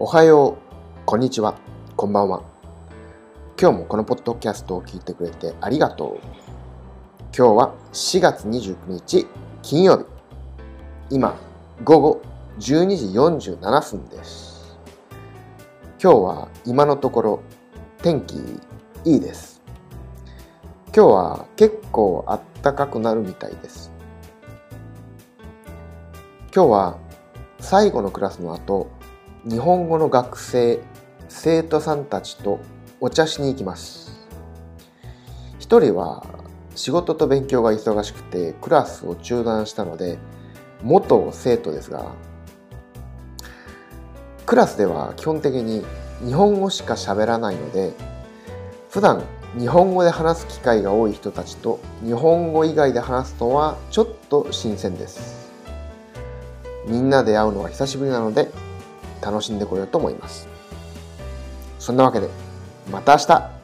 おはよう、こんにちは、こんばんは。今日もこのポッドキャストを聞いてくれてありがとう。今日は4月29日金曜日。今、午後12時47分です。今日は今のところ天気いいです。今日は結構あったかくなるみたいです。今日は最後のクラスの後、日本語の学生、生徒さんたちとお茶しに行きます。一人は仕事と勉強が忙しくてクラスを中断したので、元生徒ですが、クラスでは基本的に日本語しか喋らないので、普段日本語で話す機会が多い人たちと日本語以外で話すのはちょっと新鮮です。みんなで会うのは久しぶりなので楽しんでこようと思います。そんなわけで、また明日